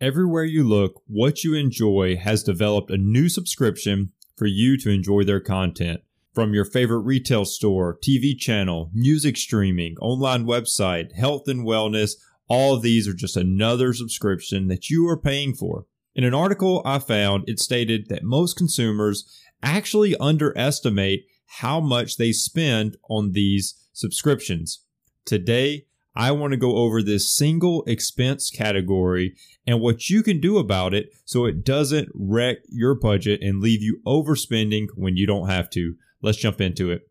Everywhere you look, what you enjoy has developed a new subscription for you to enjoy their content. From your favorite retail store, TV channel, music streaming, online website, health and wellness, all these are just another subscription that you are paying for. In an article I found, it stated that most consumers actually underestimate how much they spend on these subscriptions. Today, I want to go over this single expense category and what you can do about it so it doesn't wreck your budget and leave you overspending when you don't have to. Let's jump into it.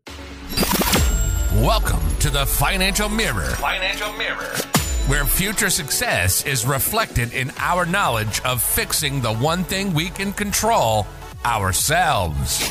Welcome to the Financial Mirror. Financial Mirror. Where future success is reflected in our knowledge of fixing the one thing we can control ourselves.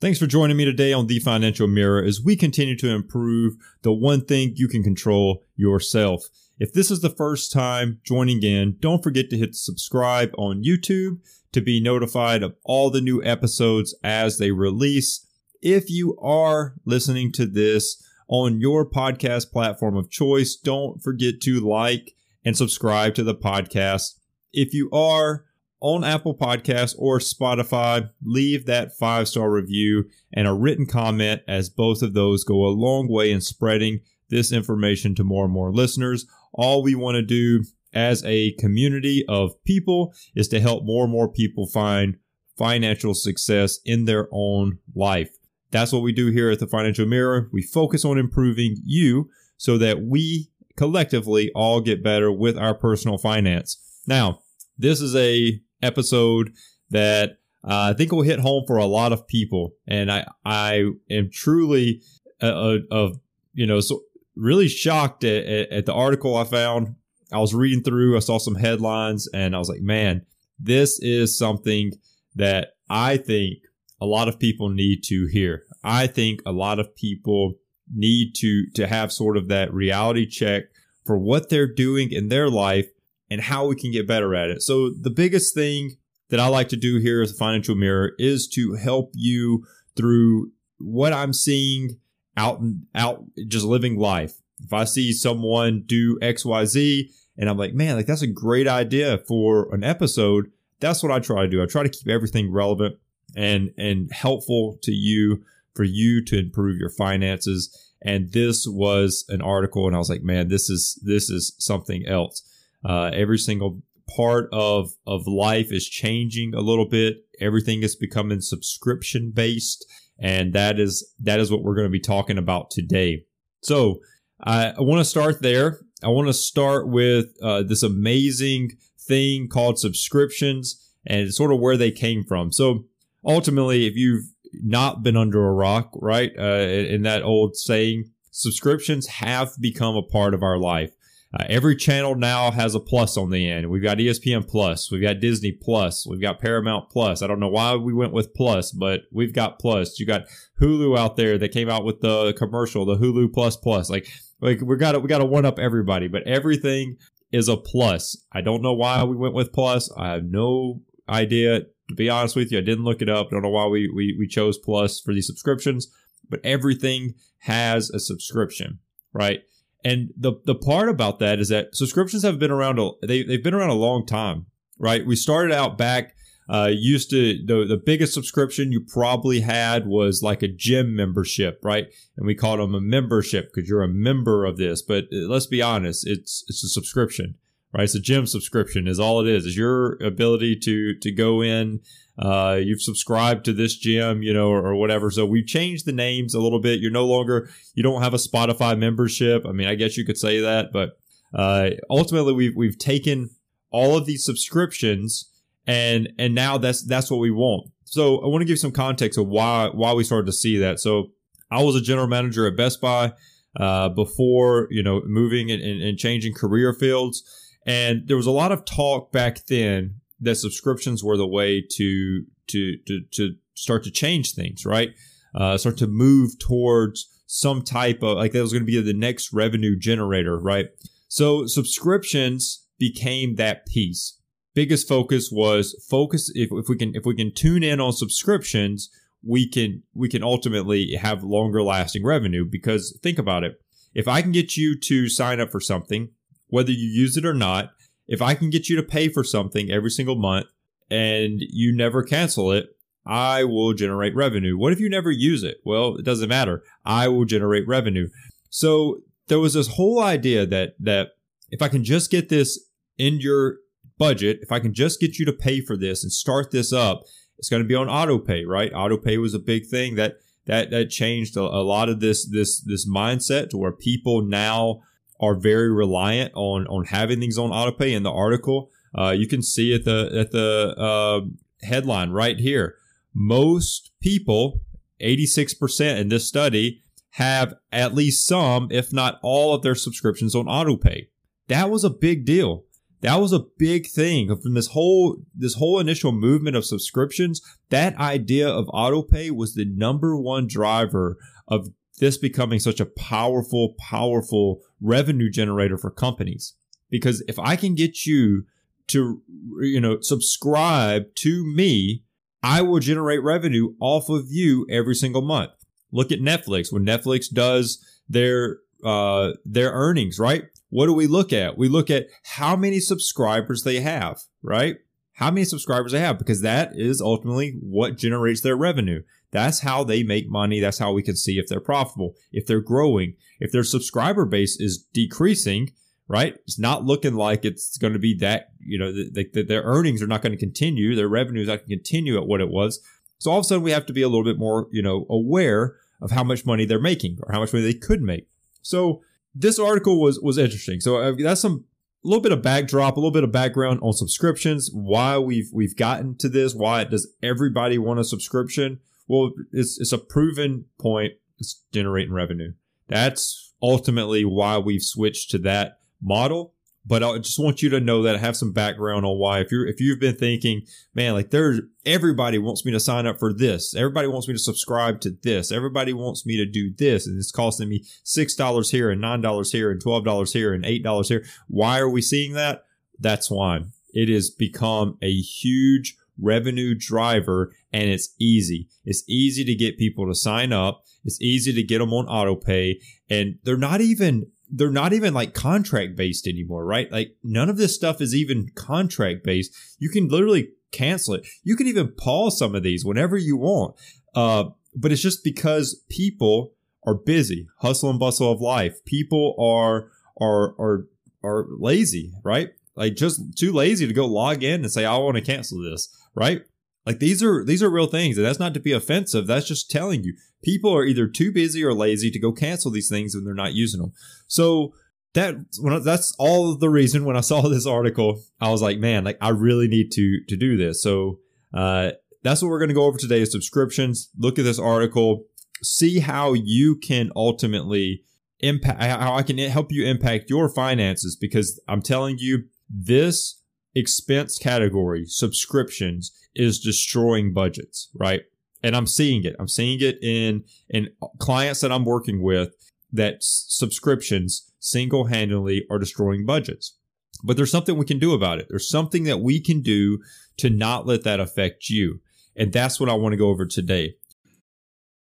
Thanks for joining me today on The Financial Mirror as we continue to improve the one thing you can control yourself. If this is the first time joining in, don't forget to hit subscribe on YouTube to be notified of all the new episodes as they release. If you are listening to this on your podcast platform of choice, don't forget to like and subscribe to the podcast. If you are on Apple Podcasts or Spotify, leave that five star review and a written comment, as both of those go a long way in spreading this information to more and more listeners. All we want to do as a community of people is to help more and more people find financial success in their own life. That's what we do here at the Financial Mirror. We focus on improving you so that we collectively all get better with our personal finance. Now, this is a episode that uh, I think will hit home for a lot of people, and I I am truly uh, uh, you know so really shocked at, at the article I found. I was reading through, I saw some headlines, and I was like, man, this is something that I think a lot of people need to hear. I think a lot of people need to to have sort of that reality check for what they're doing in their life and how we can get better at it. So the biggest thing that I like to do here as a financial mirror is to help you through what I'm seeing out out just living life. If I see someone do XYZ and I'm like, man, like that's a great idea for an episode, that's what I try to do. I try to keep everything relevant and and helpful to you for you to improve your finances. And this was an article and I was like, man, this is this is something else. Uh, every single part of of life is changing a little bit. Everything is becoming subscription based, and that is that is what we're going to be talking about today. So I, I want to start there. I want to start with uh, this amazing thing called subscriptions and sort of where they came from. So ultimately, if you've not been under a rock, right, uh, in that old saying, subscriptions have become a part of our life. Uh, every channel now has a plus on the end. We've got ESPN Plus, we've got Disney Plus, we've got Paramount Plus. I don't know why we went with Plus, but we've got Plus. You got Hulu out there that came out with the commercial, the Hulu Plus Plus. Like, like we got we got to one up everybody, but everything is a plus. I don't know why we went with Plus. I have no idea. To be honest with you, I didn't look it up. Don't know why we we, we chose Plus for these subscriptions, but everything has a subscription, right? And the the part about that is that subscriptions have been around a they they've been around a long time, right? We started out back uh, used to the the biggest subscription you probably had was like a gym membership, right? And we called them a membership because you're a member of this. But uh, let's be honest, it's it's a subscription, right? It's a gym subscription is all it is. Is your ability to to go in uh, you've subscribed to this gym, you know, or, or, whatever. So we've changed the names a little bit. You're no longer, you don't have a Spotify membership. I mean, I guess you could say that, but uh, ultimately we've we've taken all of these subscriptions and and now that's that's what we want. So I want to give some context of why why we started to see that. So I was a general manager at Best Buy uh, before you know moving and, and, and changing career fields, and there was a lot of talk back then that subscriptions were the way to to to to start to change things, right? Uh, start to move towards some type of like that was going to be the next revenue generator, right? So subscriptions became that piece. Biggest focus was focus if, if we can if we can tune in on subscriptions, we can we can ultimately have longer lasting revenue because think about it. If I can get you to sign up for something whether you use it or not, if I can get you to pay for something every single month and you never cancel it, I will generate revenue. What if you never use it? Well, it doesn't matter. I will generate revenue. So there was this whole idea that that if I can just get this in your budget, if I can just get you to pay for this and start this up, it's going to be on auto pay, right? Auto pay was a big thing that that that changed a, a lot of this this this mindset to where people now are very reliant on on having things on autopay. In the article, uh, you can see at the at the uh, headline right here. Most people, 86% in this study, have at least some, if not all, of their subscriptions on autopay. That was a big deal. That was a big thing from this whole this whole initial movement of subscriptions. That idea of autopay was the number one driver of this becoming such a powerful, powerful revenue generator for companies. Because if I can get you to, you know, subscribe to me, I will generate revenue off of you every single month. Look at Netflix. When Netflix does their, uh, their earnings, right? What do we look at? We look at how many subscribers they have, right? How many subscribers they have, because that is ultimately what generates their revenue. That's how they make money. That's how we can see if they're profitable, if they're growing, if their subscriber base is decreasing, right? It's not looking like it's going to be that, you know, the, the, their earnings are not going to continue. Their revenues not going to continue at what it was. So all of a sudden we have to be a little bit more, you know, aware of how much money they're making or how much money they could make. So this article was, was interesting. So uh, that's some, a little bit of backdrop, a little bit of background on subscriptions, why we've, we've gotten to this, why does everybody want a subscription? Well, it's, it's a proven point. It's generating revenue. That's ultimately why we've switched to that model. But I just want you to know that I have some background on why. If you're if you've been thinking, man, like there's everybody wants me to sign up for this, everybody wants me to subscribe to this, everybody wants me to do this, and it's costing me six dollars here and nine dollars here and twelve dollars here and eight dollars here. Why are we seeing that? That's why it has become a huge revenue driver and it's easy. It's easy to get people to sign up. It's easy to get them on auto pay and they're not even they're not even like contract based anymore, right? Like none of this stuff is even contract based. You can literally cancel it. You can even pause some of these whenever you want. Uh, but it's just because people are busy, hustle and bustle of life. People are are are are lazy, right? Like just too lazy to go log in and say I want to cancel this right? Like these are these are real things, and that's not to be offensive. That's just telling you people are either too busy or lazy to go cancel these things when they're not using them. So that when that's all the reason when I saw this article, I was like, man, like I really need to to do this. So uh, that's what we're going to go over today: is subscriptions. Look at this article, see how you can ultimately impact, how I can help you impact your finances. Because I'm telling you, this expense category, subscriptions, is destroying budgets, right? And I'm seeing it. I'm seeing it in in clients that I'm working with that subscriptions single handedly are destroying budgets. But there's something we can do about it. There's something that we can do to not let that affect you. And that's what I want to go over today.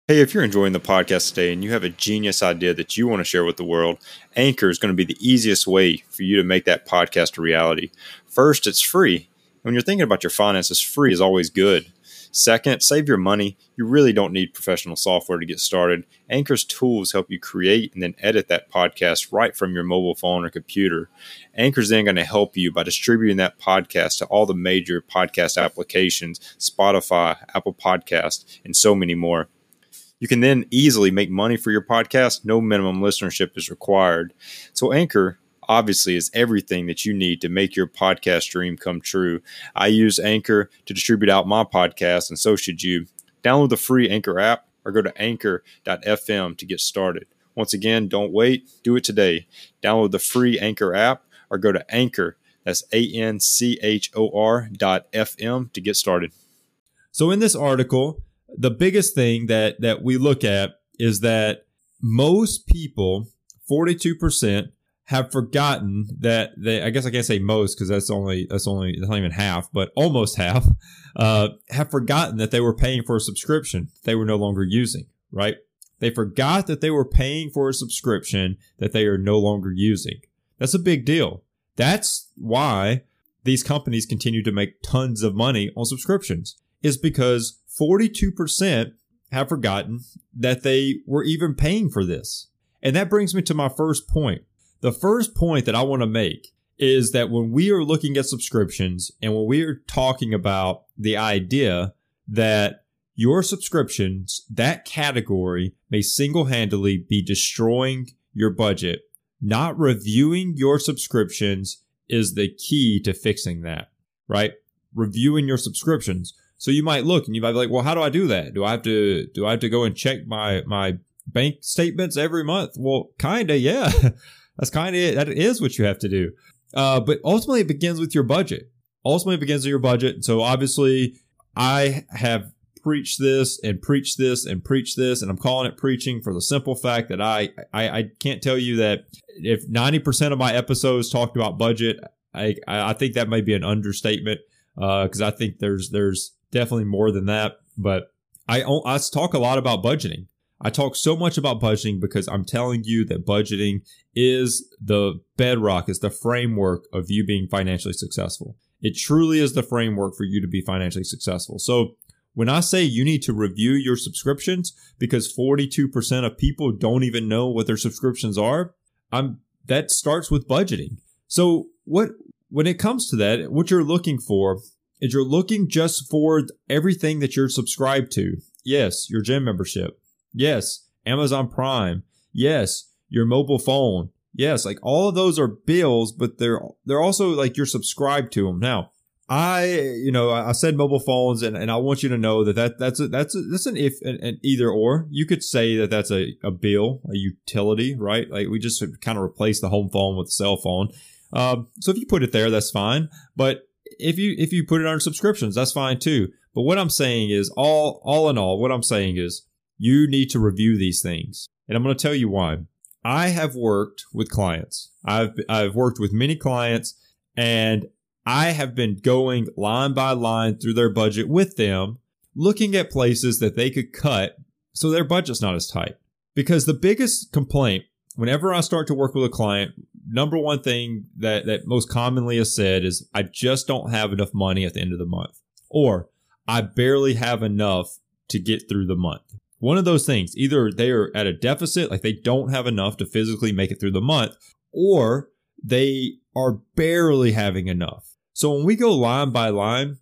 Hey, if you're enjoying the podcast today and you have a genius idea that you want to share with the world, Anchor is going to be the easiest way for you to make that podcast a reality. First, it's free. When you're thinking about your finances, free is always good. Second, save your money. You really don't need professional software to get started. Anchor's tools help you create and then edit that podcast right from your mobile phone or computer. Anchor's then going to help you by distributing that podcast to all the major podcast applications, Spotify, Apple Podcast, and so many more. You can then easily make money for your podcast. No minimum listenership is required. So, Anchor obviously is everything that you need to make your podcast dream come true. I use Anchor to distribute out my podcast, and so should you. Download the free Anchor app or go to anchor.fm to get started. Once again, don't wait, do it today. Download the free Anchor app or go to Anchor. That's A N C H O R dot FM to get started. So, in this article, the biggest thing that that we look at is that most people, 42%, have forgotten that they I guess I can't say most because that's only that's only that's not even half, but almost half, uh, have forgotten that they were paying for a subscription they were no longer using, right? They forgot that they were paying for a subscription that they are no longer using. That's a big deal. That's why these companies continue to make tons of money on subscriptions is because 42% have forgotten that they were even paying for this. And that brings me to my first point. The first point that I want to make is that when we are looking at subscriptions and when we are talking about the idea that your subscriptions, that category may single handedly be destroying your budget, not reviewing your subscriptions is the key to fixing that, right? Reviewing your subscriptions. So you might look and you might be like, well, how do I do that? Do I have to, do I have to go and check my, my bank statements every month? Well, kinda, yeah. That's kind of that is what you have to do. Uh, but ultimately, it begins with your budget. Ultimately, it begins with your budget. So obviously, I have preached this and preached this and preached this, and I'm calling it preaching for the simple fact that I I, I can't tell you that if 90% of my episodes talked about budget, I I think that may be an understatement because uh, I think there's there's definitely more than that. But I I talk a lot about budgeting. I talk so much about budgeting because I'm telling you that budgeting is the bedrock, is the framework of you being financially successful. It truly is the framework for you to be financially successful. So when I say you need to review your subscriptions because 42% of people don't even know what their subscriptions are, I'm that starts with budgeting. So what when it comes to that, what you're looking for is you're looking just for everything that you're subscribed to. Yes, your gym membership. Yes, Amazon Prime. Yes, your mobile phone. Yes, like all of those are bills, but they're they're also like you're subscribed to them. Now, I you know I said mobile phones, and, and I want you to know that, that that's a, that's a, that's an if an, an either or. You could say that that's a, a bill, a utility, right? Like we just kind of replace the home phone with the cell phone. Um, so if you put it there, that's fine. But if you if you put it under subscriptions, that's fine too. But what I'm saying is all all in all, what I'm saying is you need to review these things. And I'm going to tell you why. I have worked with clients. I've I've worked with many clients and I have been going line by line through their budget with them, looking at places that they could cut so their budget's not as tight. Because the biggest complaint whenever I start to work with a client, number one thing that that most commonly is said is I just don't have enough money at the end of the month or I barely have enough to get through the month. One of those things, either they are at a deficit, like they don't have enough to physically make it through the month, or they are barely having enough. So when we go line by line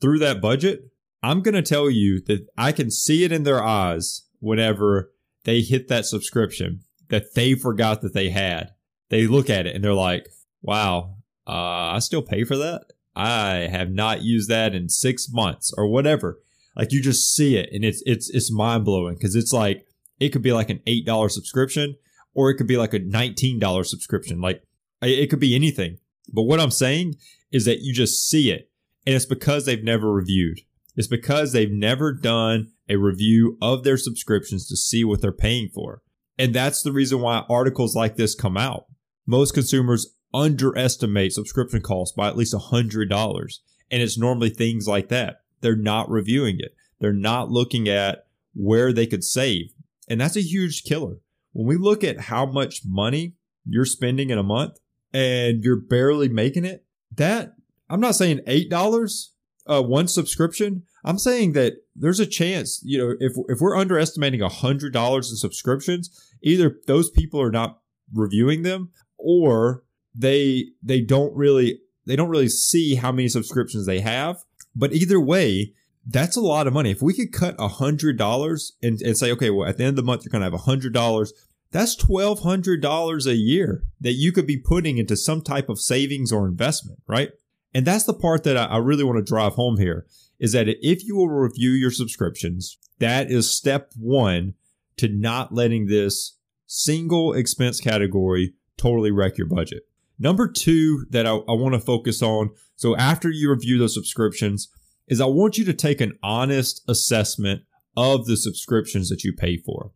through that budget, I'm going to tell you that I can see it in their eyes whenever they hit that subscription that they forgot that they had. They look at it and they're like, wow, uh, I still pay for that. I have not used that in six months or whatever. Like you just see it and it's it's it's mind blowing because it's like it could be like an eight dollar subscription or it could be like a nineteen dollar subscription. Like it could be anything. But what I'm saying is that you just see it, and it's because they've never reviewed. It's because they've never done a review of their subscriptions to see what they're paying for. And that's the reason why articles like this come out. Most consumers underestimate subscription costs by at least $100. And it's normally things like that they're not reviewing it. They're not looking at where they could save. And that's a huge killer. When we look at how much money you're spending in a month and you're barely making it, that I'm not saying $8 uh, one subscription. I'm saying that there's a chance, you know, if, if we're underestimating $100 in subscriptions, either those people are not reviewing them or they they don't really they don't really see how many subscriptions they have but either way, that's a lot of money. If we could cut a hundred dollars and, and say, okay, well, at the end of the month, you're going to have a hundred dollars. That's twelve hundred dollars a year that you could be putting into some type of savings or investment, right? And that's the part that I, I really want to drive home here is that if you will review your subscriptions, that is step one to not letting this single expense category totally wreck your budget. Number two that I, I want to focus on. So after you review those subscriptions is I want you to take an honest assessment of the subscriptions that you pay for.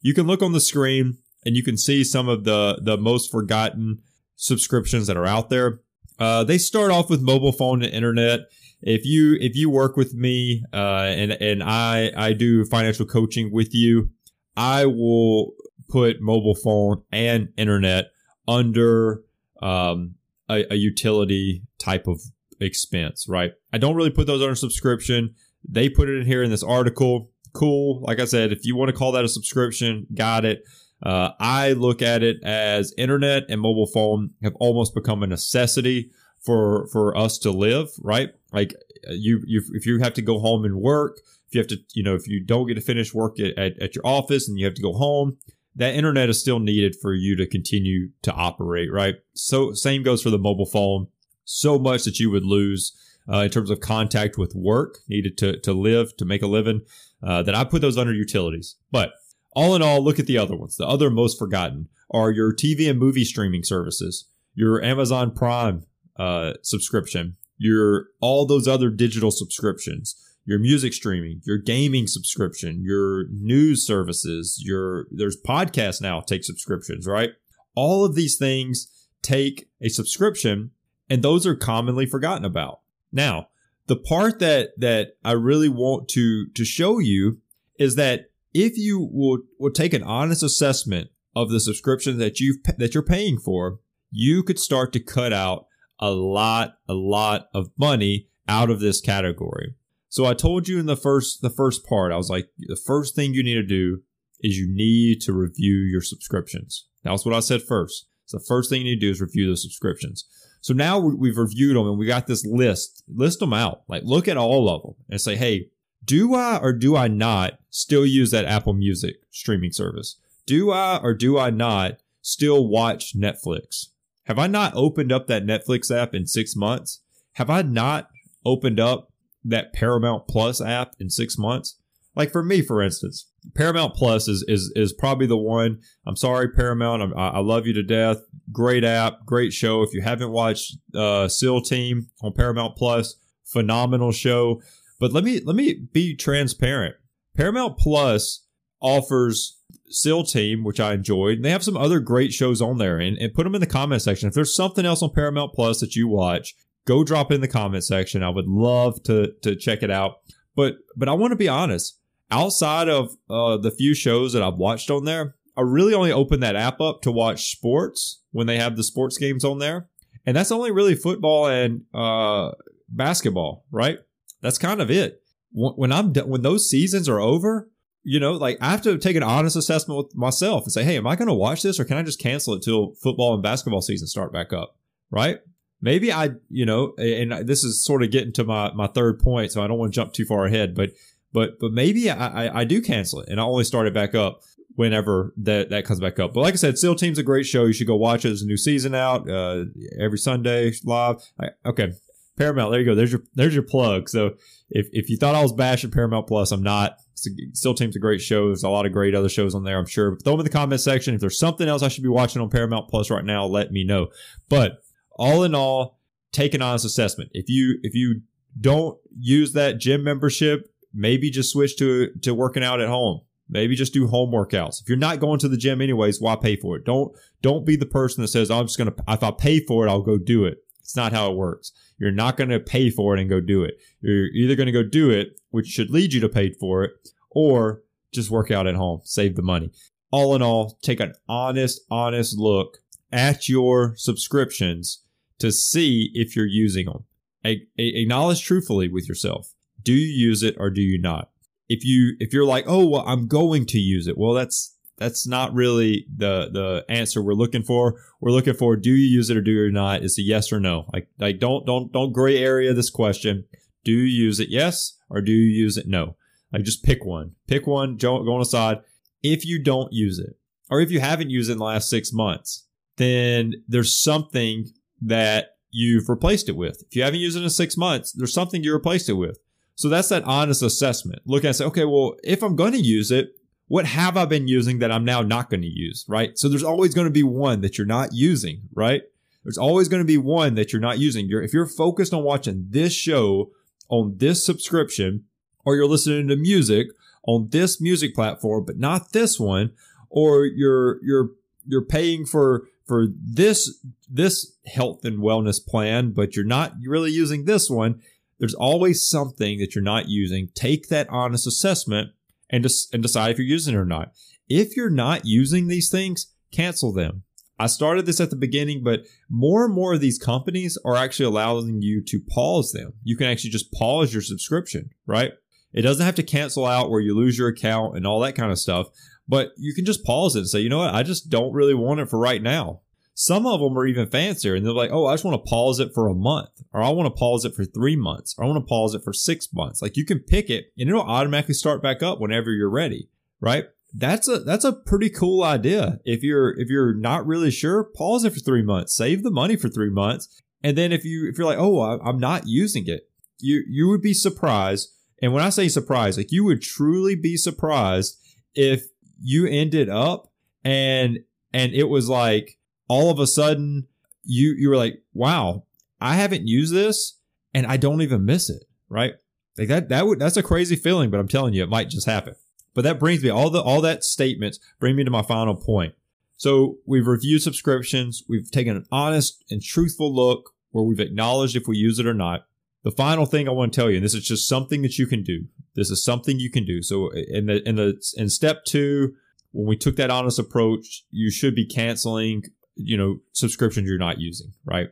You can look on the screen and you can see some of the, the most forgotten subscriptions that are out there. Uh, they start off with mobile phone and internet. If you if you work with me uh, and and I I do financial coaching with you, I will put mobile phone and internet under um, a, a utility type of expense, right? I don't really put those under subscription. They put it in here in this article. Cool. Like I said, if you want to call that a subscription, got it. Uh, I look at it as internet and mobile phone have almost become a necessity for for us to live, right? Like you, you if you have to go home and work, if you have to, you know, if you don't get to finish work at, at, at your office and you have to go home, that internet is still needed for you to continue to operate, right? So same goes for the mobile phone. So much that you would lose uh, in terms of contact with work needed to to live to make a living. Uh, that I put those under utilities. But all in all, look at the other ones. The other most forgotten are your TV and movie streaming services, your Amazon Prime uh, subscription, your all those other digital subscriptions, your music streaming, your gaming subscription, your news services, your there's podcasts now take subscriptions, right? All of these things take a subscription and those are commonly forgotten about. Now, the part that that I really want to to show you is that if you will will take an honest assessment of the subscriptions that you've that you're paying for, you could start to cut out a lot a lot of money out of this category. So I told you in the first the first part, I was like, the first thing you need to do is you need to review your subscriptions. That was what I said first. So the first thing you need to do is review the subscriptions. So now we've reviewed them and we got this list. List them out. Like look at all of them and say, hey, do I or do I not still use that Apple Music streaming service? Do I or do I not still watch Netflix? Have I not opened up that Netflix app in six months? Have I not opened up that Paramount Plus app in six months. Like for me, for instance, Paramount Plus is is is probably the one. I'm sorry, Paramount. I, I love you to death. Great app, great show. If you haven't watched uh, SEAL Team on Paramount Plus, phenomenal show. But let me let me be transparent. Paramount Plus offers SEAL Team, which I enjoyed. And they have some other great shows on there, and, and put them in the comment section. If there's something else on Paramount Plus that you watch, go drop it in the comment section. I would love to to check it out. But but I want to be honest. Outside of uh, the few shows that I've watched on there, I really only open that app up to watch sports when they have the sports games on there, and that's only really football and uh, basketball, right? That's kind of it. When I'm when those seasons are over, you know, like I have to take an honest assessment with myself and say, hey, am I going to watch this or can I just cancel it till football and basketball season start back up? Right? Maybe I, you know, and this is sort of getting to my my third point, so I don't want to jump too far ahead, but but but maybe I, I, I do cancel it and I only start it back up whenever that that comes back up. But like I said, SEAL Team's a great show. You should go watch it. There's a new season out uh, every Sunday live. I, okay, Paramount. There you go. There's your there's your plug. So if if you thought I was bashing Paramount Plus, I'm not. SEAL Team's a great show. There's a lot of great other shows on there, I'm sure. But throw them in the comment section. If there's something else I should be watching on Paramount Plus right now, let me know. But all in all, take an honest assessment. If you if you don't use that gym membership, maybe just switch to to working out at home. Maybe just do home workouts. If you're not going to the gym anyways, why pay for it? Don't don't be the person that says I'm just gonna if I pay for it, I'll go do it. It's not how it works. You're not going to pay for it and go do it. You're either going to go do it, which should lead you to pay for it, or just work out at home, save the money. All in all, take an honest, honest look at your subscriptions to see if you're using them. A- a- acknowledge truthfully with yourself. Do you use it or do you not? If you if you're like, "Oh, well, I'm going to use it." Well, that's that's not really the the answer we're looking for. We're looking for do you use it or do you not? It's a yes or no. Like like don't don't don't gray area this question. Do you use it yes or do you use it no? Like just pick one. Pick one, go on aside. If you don't use it or if you haven't used it in the last 6 months, then there's something that you've replaced it with. If you haven't used it in six months, there's something you replaced it with. So that's that honest assessment. Look and say, okay, well, if I'm going to use it, what have I been using that I'm now not going to use, right? So there's always going to be one that you're not using, right? There's always going to be one that you're not using. You're, if you're focused on watching this show on this subscription, or you're listening to music on this music platform, but not this one, or you're, you're, you're paying for for this this health and wellness plan, but you're not really using this one, there's always something that you're not using. Take that honest assessment and and decide if you're using it or not. If you're not using these things, cancel them. I started this at the beginning, but more and more of these companies are actually allowing you to pause them. You can actually just pause your subscription, right? It doesn't have to cancel out where you lose your account and all that kind of stuff, but you can just pause it and say, you know what? I just don't really want it for right now. Some of them are even fancier and they're like, oh, I just want to pause it for a month or I want to pause it for three months or I want to pause it for six months. Like you can pick it and it'll automatically start back up whenever you're ready, right? That's a that's a pretty cool idea. If you're if you're not really sure, pause it for three months, save the money for three months, and then if you if you're like, oh, I'm not using it, you you would be surprised. And when I say surprised, like you would truly be surprised if you ended up and and it was like all of a sudden you you were like, wow, I haven't used this and I don't even miss it, right? Like that that would that's a crazy feeling, but I'm telling you, it might just happen. But that brings me all the all that statements bring me to my final point. So we've reviewed subscriptions, we've taken an honest and truthful look where we've acknowledged if we use it or not. The final thing I want to tell you, and this is just something that you can do. This is something you can do. So in the in the in step two, when we took that honest approach, you should be canceling, you know, subscriptions you're not using, right?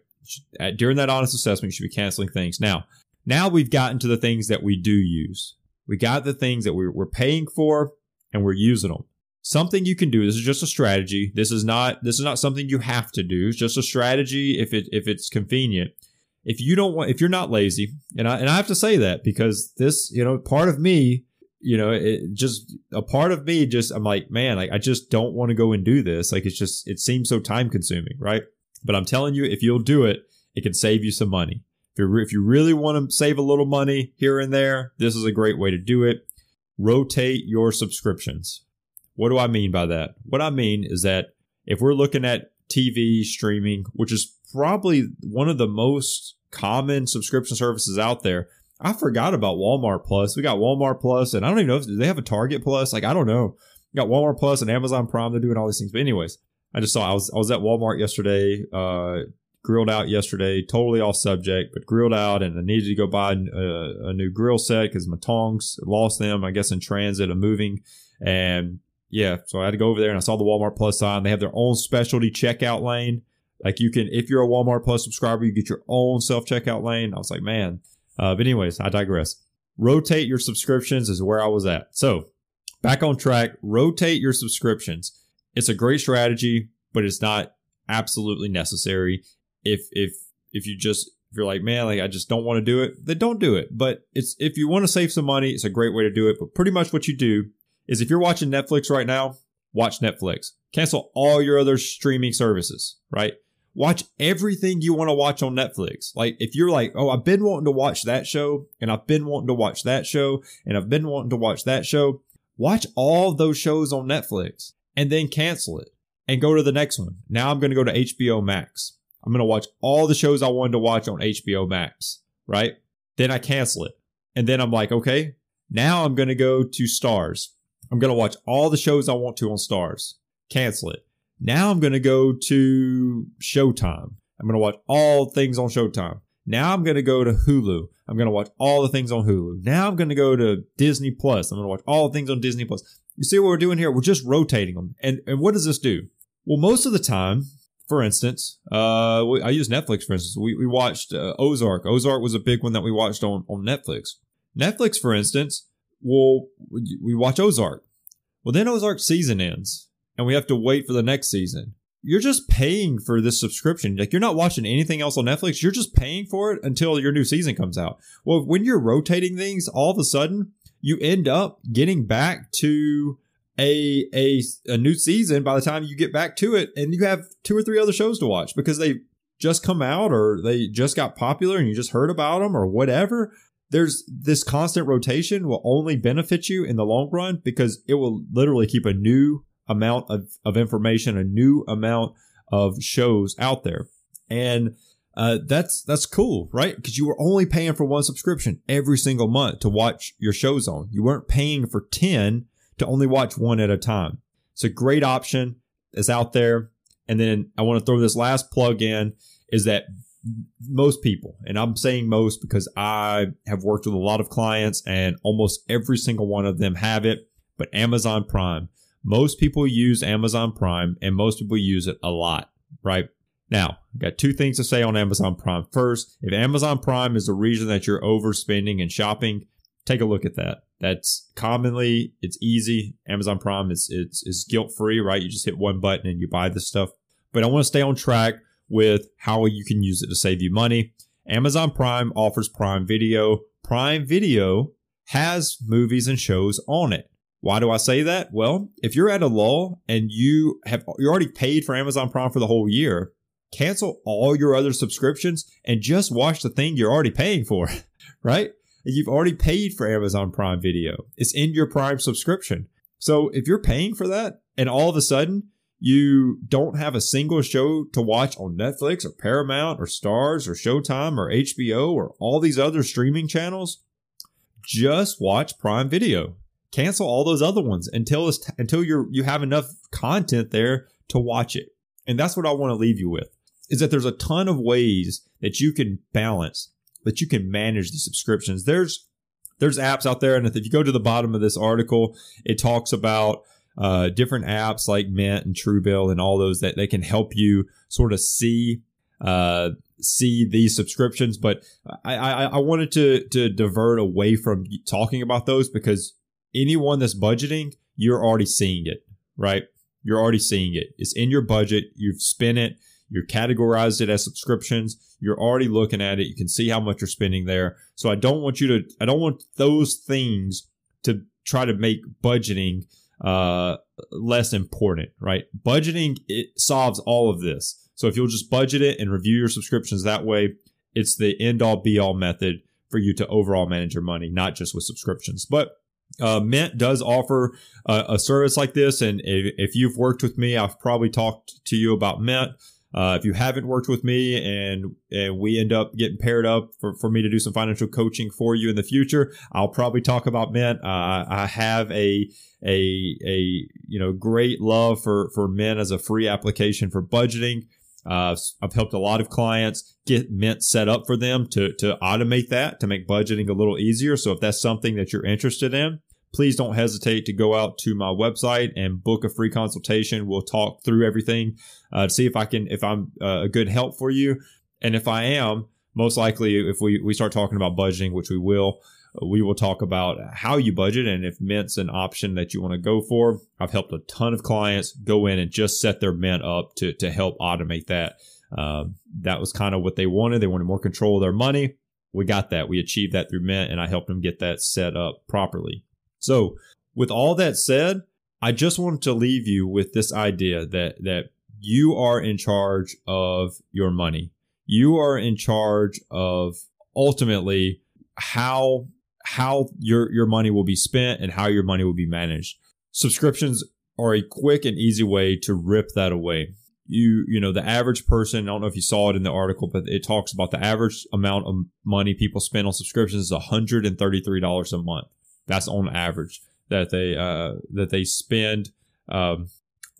During that honest assessment, you should be canceling things. Now, now we've gotten to the things that we do use. We got the things that we're, we're paying for and we're using them. Something you can do. This is just a strategy. This is not this is not something you have to do. It's just a strategy if it if it's convenient. If you don't want if you're not lazy, and I and I have to say that because this, you know, part of me, you know, it just a part of me just I'm like, man, like I just don't want to go and do this. Like it's just it seems so time consuming, right? But I'm telling you, if you'll do it, it can save you some money. If you if you really want to save a little money here and there, this is a great way to do it. Rotate your subscriptions. What do I mean by that? What I mean is that if we're looking at TV streaming, which is probably one of the most common subscription services out there, I forgot about Walmart Plus. We got Walmart Plus, and I don't even know if they have a Target Plus. Like I don't know. We got Walmart Plus and Amazon Prime. They're doing all these things. But anyways, I just saw I was I was at Walmart yesterday. Uh, grilled out yesterday, totally off subject, but grilled out and I needed to go buy a, a new grill set because my tongs lost them, I guess, in transit and moving. And yeah, so I had to go over there and I saw the Walmart Plus sign. They have their own specialty checkout lane. Like you can, if you're a Walmart Plus subscriber, you get your own self checkout lane. I was like, man. Uh, but anyways, I digress. Rotate your subscriptions is where I was at. So back on track, rotate your subscriptions. It's a great strategy, but it's not absolutely necessary if if if you just if you're like man like i just don't want to do it then don't do it but it's if you want to save some money it's a great way to do it but pretty much what you do is if you're watching netflix right now watch netflix cancel all your other streaming services right watch everything you want to watch on netflix like if you're like oh i've been wanting to watch that show and i've been wanting to watch that show and i've been wanting to watch that show watch all those shows on netflix and then cancel it and go to the next one now i'm going to go to hbo max I'm going to watch all the shows I wanted to watch on HBO Max, right? Then I cancel it. And then I'm like, okay, now I'm going to go to Starz. I'm going to watch all the shows I want to on Starz. Cancel it. Now I'm going to go to Showtime. I'm going to watch all things on Showtime. Now I'm going to go to Hulu. I'm going to watch all the things on Hulu. Now I'm going to go to Disney Plus. I'm going to watch all the things on Disney Plus. You see what we're doing here? We're just rotating them. And, and what does this do? Well, most of the time, for instance, uh, I use Netflix for instance. We, we watched uh, Ozark. Ozark was a big one that we watched on, on Netflix. Netflix, for instance, will we watch Ozark. Well, then Ozark season ends, and we have to wait for the next season. You're just paying for this subscription. Like you're not watching anything else on Netflix. You're just paying for it until your new season comes out. Well, when you're rotating things, all of a sudden you end up getting back to a, a a new season by the time you get back to it and you have two or three other shows to watch because they just come out or they just got popular and you just heard about them or whatever there's this constant rotation will only benefit you in the long run because it will literally keep a new amount of, of information a new amount of shows out there and uh, that's that's cool, right? Because you were only paying for one subscription every single month to watch your shows on. You weren't paying for ten to only watch one at a time. It's a great option. It's out there. And then I want to throw this last plug in is that most people, and I'm saying most because I have worked with a lot of clients and almost every single one of them have it, but Amazon Prime. Most people use Amazon Prime and most people use it a lot. right? Now, I've got two things to say on Amazon Prime. First, if Amazon Prime is the reason that you're overspending and shopping, take a look at that. That's commonly it's easy. Amazon Prime is it's is guilt free, right? You just hit one button and you buy the stuff. But I want to stay on track with how you can use it to save you money. Amazon Prime offers Prime Video. Prime Video has movies and shows on it. Why do I say that? Well, if you're at a lull and you have you're already paid for Amazon Prime for the whole year, cancel all your other subscriptions and just watch the thing you're already paying for, right? You've already paid for Amazon Prime Video. It's in your Prime subscription. So if you're paying for that and all of a sudden you don't have a single show to watch on Netflix or Paramount or Starz or Showtime or HBO or all these other streaming channels, just watch Prime Video cancel all those other ones until it's t- until you're you have enough content there to watch it. And that's what I want to leave you with is that there's a ton of ways that you can balance that you can manage these subscriptions. There's there's apps out there, and if you go to the bottom of this article, it talks about uh, different apps like Mint and Truebill and all those that they can help you sort of see uh, see these subscriptions. But I, I, I wanted to to divert away from talking about those because anyone that's budgeting, you're already seeing it, right? You're already seeing it. It's in your budget. You've spent it. You're categorized it as subscriptions. You're already looking at it. You can see how much you're spending there. So I don't want you to, I don't want those things to try to make budgeting uh, less important, right? Budgeting, it solves all of this. So if you'll just budget it and review your subscriptions that way, it's the end all be all method for you to overall manage your money, not just with subscriptions. But uh, Mint does offer a, a, service like this, and if, if, you've worked with me, I've probably talked to you about Mint. Uh, if you haven't worked with me and and we end up getting paired up for, for me to do some financial coaching for you in the future, I'll probably talk about Mint. Uh, I have a a a you know great love for for Mint as a free application for budgeting. Uh, I've helped a lot of clients get Mint set up for them to to automate that to make budgeting a little easier. So if that's something that you're interested in, please don't hesitate to go out to my website and book a free consultation. We'll talk through everything uh, to see if I can if I'm uh, a good help for you, and if I am, most likely if we we start talking about budgeting, which we will we will talk about how you budget and if Mint's an option that you want to go for. I've helped a ton of clients go in and just set their Mint up to, to help automate that. Um, that was kind of what they wanted. They wanted more control of their money. We got that. We achieved that through Mint and I helped them get that set up properly. So with all that said, I just wanted to leave you with this idea that, that you are in charge of your money. You are in charge of ultimately how how your your money will be spent and how your money will be managed. Subscriptions are a quick and easy way to rip that away. You you know the average person, I don't know if you saw it in the article, but it talks about the average amount of money people spend on subscriptions is $133 a month. That's on average that they uh that they spend um,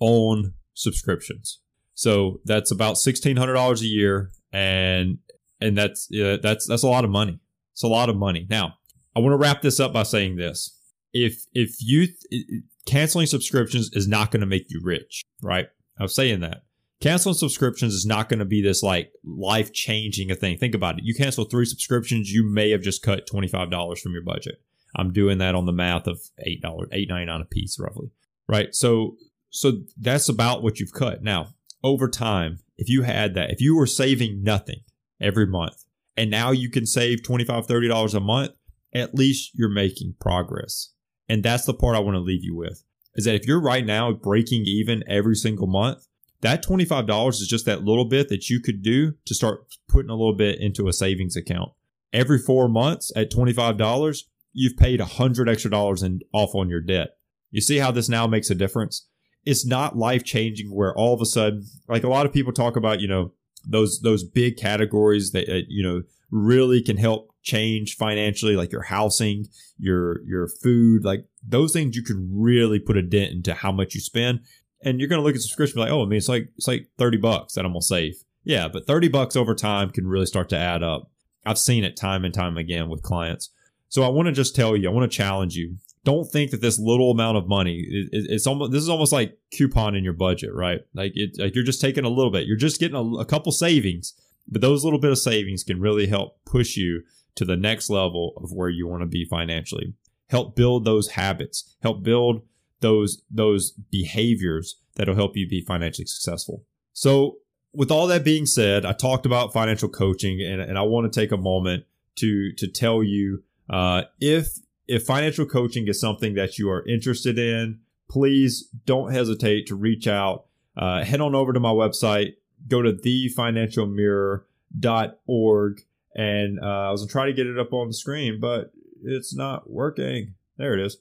on subscriptions. So that's about $1600 a year and and that's yeah, that's that's a lot of money. It's a lot of money. Now, I want to wrap this up by saying this. If if you th- canceling subscriptions is not going to make you rich, right? I'm saying that. Canceling subscriptions is not going to be this like life changing a thing. Think about it. You cancel three subscriptions, you may have just cut $25 from your budget. I'm doing that on the math of $8, $8.99 a piece roughly. Right? So so that's about what you've cut. Now, over time, if you had that, if you were saving nothing every month and now you can save $25, $30 a month, at least you're making progress. And that's the part I want to leave you with is that if you're right now breaking even every single month, that $25 is just that little bit that you could do to start putting a little bit into a savings account. Every four months at $25, you've paid a hundred extra dollars in off on your debt. You see how this now makes a difference? It's not life changing where all of a sudden, like a lot of people talk about, you know, those, those big categories that, uh, you know, really can help change financially, like your housing, your your food, like those things you can really put a dent into how much you spend. And you're gonna look at subscription like, oh, I mean, it's like it's like 30 bucks that I'm gonna save. Yeah, but 30 bucks over time can really start to add up. I've seen it time and time again with clients. So I want to just tell you, I want to challenge you. don't think that this little amount of money it, it's almost this is almost like coupon in your budget right like it like you're just taking a little bit you're just getting a, a couple savings but those little bit of savings can really help push you to the next level of where you want to be financially. Help build those habits. Help build those those behaviors that'll help you be financially successful. So with all that being said i talked about financial coaching and, and i want to take a moment to to tell you uh, if if financial coaching is something that you are interested in, please don't hesitate to reach out. Uh, head on over to my website, go to thefinancialmirror.org, and uh, I was trying to get it up on the screen, but it's not working. There it is.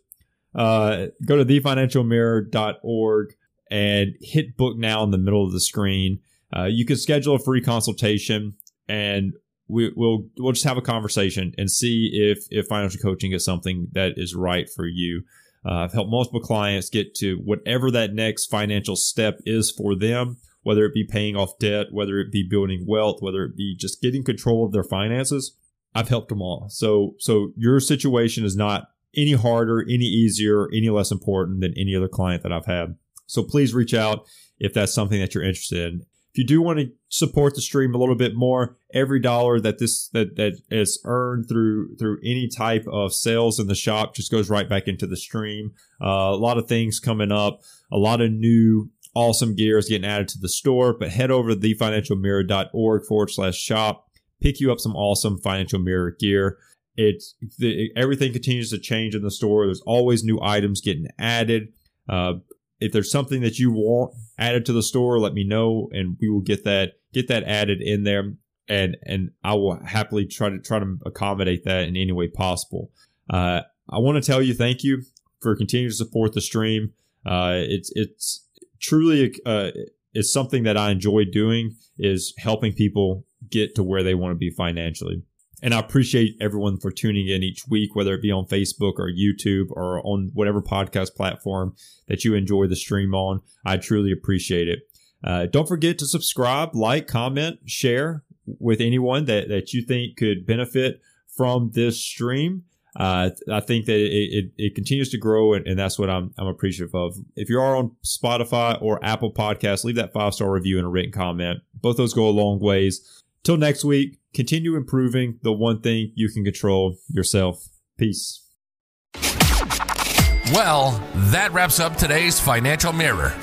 Uh, go to thefinancialmirror.org and hit book now in the middle of the screen. Uh, you can schedule a free consultation and we, will we'll just have a conversation and see if if financial coaching is something that is right for you. Uh, I've helped multiple clients get to whatever that next financial step is for them, whether it be paying off debt, whether it be building wealth, whether it be just getting control of their finances. I've helped them all. So so your situation is not any harder, any easier, any less important than any other client that I've had. So please reach out if that's something that you're interested in. If you do want to support the stream a little bit more, every dollar that this that that is earned through through any type of sales in the shop just goes right back into the stream. Uh, a lot of things coming up, a lot of new awesome gear is getting added to the store. But head over to thefinancialmirror.org forward slash shop, pick you up some awesome financial mirror gear. It's the, everything continues to change in the store. There's always new items getting added. Uh, if there's something that you want added to the store, let me know, and we will get that get that added in there, and and I will happily try to try to accommodate that in any way possible. Uh, I want to tell you thank you for continuing to support the stream. Uh, it's it's truly uh, it's something that I enjoy doing is helping people get to where they want to be financially. And I appreciate everyone for tuning in each week, whether it be on Facebook or YouTube or on whatever podcast platform that you enjoy the stream on. I truly appreciate it. Uh, don't forget to subscribe, like, comment, share with anyone that, that you think could benefit from this stream. Uh, I think that it, it, it, continues to grow, and, and that's what I'm, I'm appreciative of. If you are on Spotify or Apple Podcasts, leave that five star review and a written comment. Both those go a long ways. Till next week, continue improving the one thing you can control yourself. Peace. Well, that wraps up today's Financial Mirror.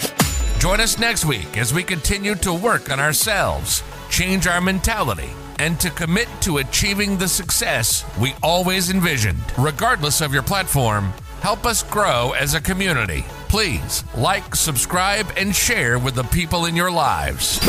Join us next week as we continue to work on ourselves, change our mentality, and to commit to achieving the success we always envisioned. Regardless of your platform, help us grow as a community. Please like, subscribe, and share with the people in your lives.